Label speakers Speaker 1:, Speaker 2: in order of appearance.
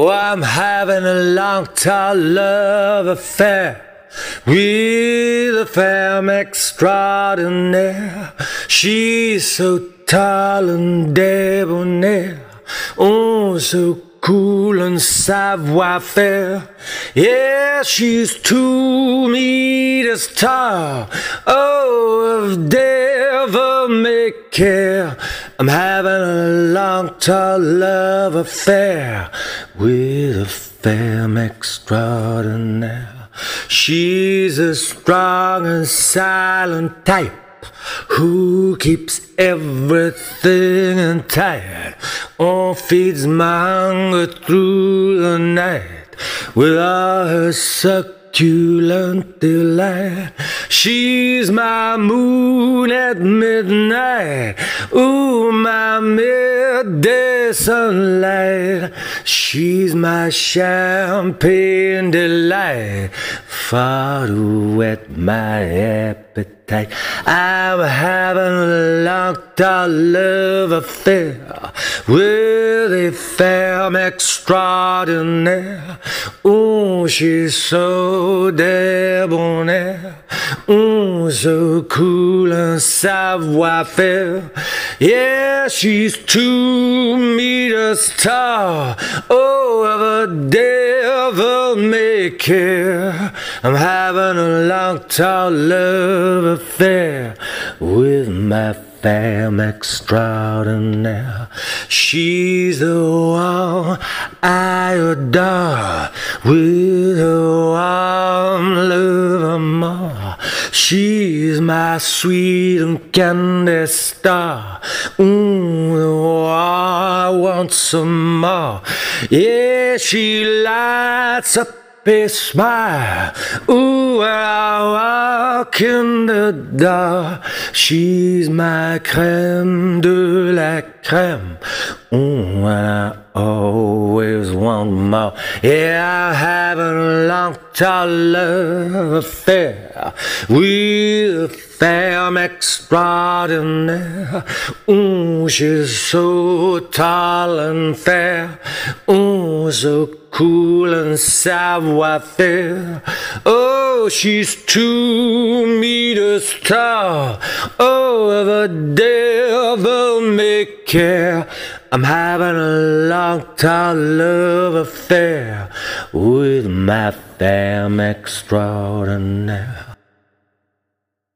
Speaker 1: Oh, I'm having a long, tall love affair with a femme extraordinaire. She's so tall and debonair, oh, so cool and savoir faire. Yeah, she's two meters tall. Oh, of devil may care. I'm having a long, tall love affair with a femme extraordinaire. She's a strong and silent type who keeps everything in tight or feeds my hunger through the night with all her succulent delight. She's my moon at midnight, ooh, my midday sunlight. She's my champagne delight, far to whet my appetite. I'm having a long, tall love affair with a femme extraordinaire. Oh, she's so debonair, oh, so cool and savoir faire. Yeah, she's two meters tall. Oh, of a devil may care. I'm having a long, tall love affair with my femme extraordinaire. She's the one I adore with a warm love of more. She's my sweet and candy star. Ooh, I want some more. Yeah, she lights up a smile. Ooh, I in the dark. She's my crème de la crème. Ooh, and I always want more. Yeah, I have a long, tall love affair with a femme extraordinaire. Ooh, she's so tall and fair. Ooh, so cool and savoir faire. Oh, she's two meters tall. Oh, a devil may care. I'm having a long, time love affair with my femme extraordinaire.